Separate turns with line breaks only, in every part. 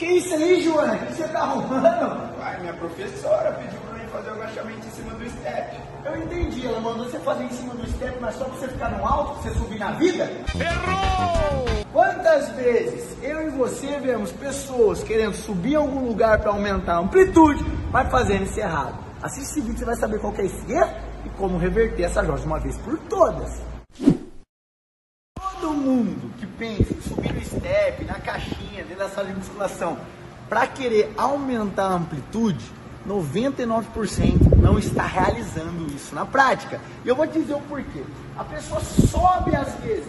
Que isso aí, Joana? O que você tá arrumando?
Uai, minha professora pediu pra mim fazer o agachamento em cima do step.
Eu entendi, ela mandou você fazer em cima do step, mas só pra você ficar no alto, pra você subir na vida? Errou! Quantas vezes eu e você vemos pessoas querendo subir em algum lugar para aumentar a amplitude, mas fazendo isso errado? Assiste esse vídeo, você vai saber qual que é esse erro e como reverter essa joia de uma vez por todas. Todo mundo que pensa em subir no step, na caixinha, dentro da sala de musculação, para querer aumentar a amplitude, 99% não está realizando isso na prática. E eu vou te dizer o porquê. A pessoa sobe às vezes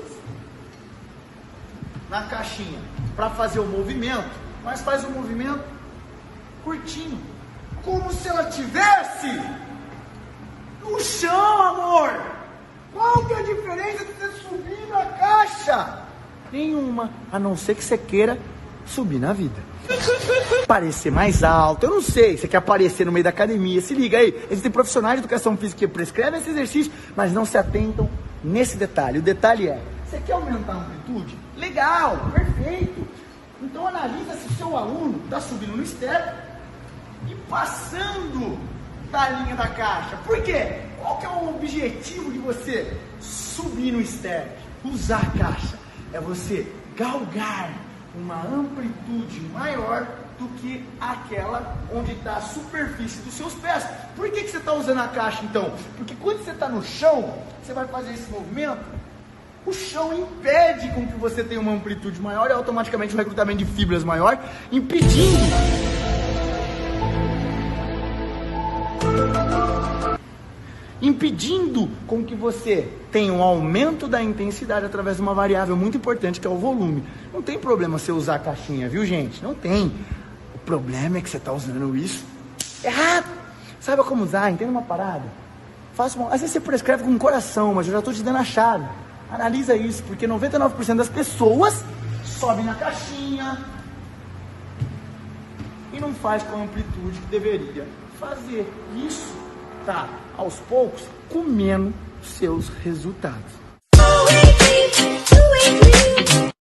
na caixinha para fazer o movimento, mas faz o movimento curtinho, como se ela tivesse no chão, amor. Qual que é a diferença caixa? Nenhuma, a não ser que você queira subir na vida. Parecer mais alto, eu não sei, você quer aparecer no meio da academia, se liga aí. Existem profissionais de educação física que prescrevem esse exercício, mas não se atentam nesse detalhe. O detalhe é, você quer aumentar a amplitude? Legal, perfeito. Então analisa se o seu aluno está subindo no step e passando da linha da caixa. Por quê? Qual que é o objetivo de você subir no step? Usar caixa. É você galgar uma amplitude maior do que aquela onde está a superfície dos seus pés. Por que, que você está usando a caixa então? Porque quando você está no chão, você vai fazer esse movimento, o chão impede com que você tenha uma amplitude maior e automaticamente um recrutamento de fibras maior, impedindo impedindo com que você tenha um aumento da intensidade através de uma variável muito importante que é o volume. Não tem problema você usar a caixinha, viu gente? Não tem. O problema é que você está usando isso errado. Saiba como usar, entenda uma parada. Faça uma... Às vezes você prescreve com o coração, mas eu já estou te dando a chave. Analisa isso, porque 99% das pessoas sobem na caixinha e não faz com a amplitude que deveria fazer. Isso tá aos poucos comendo seus resultados.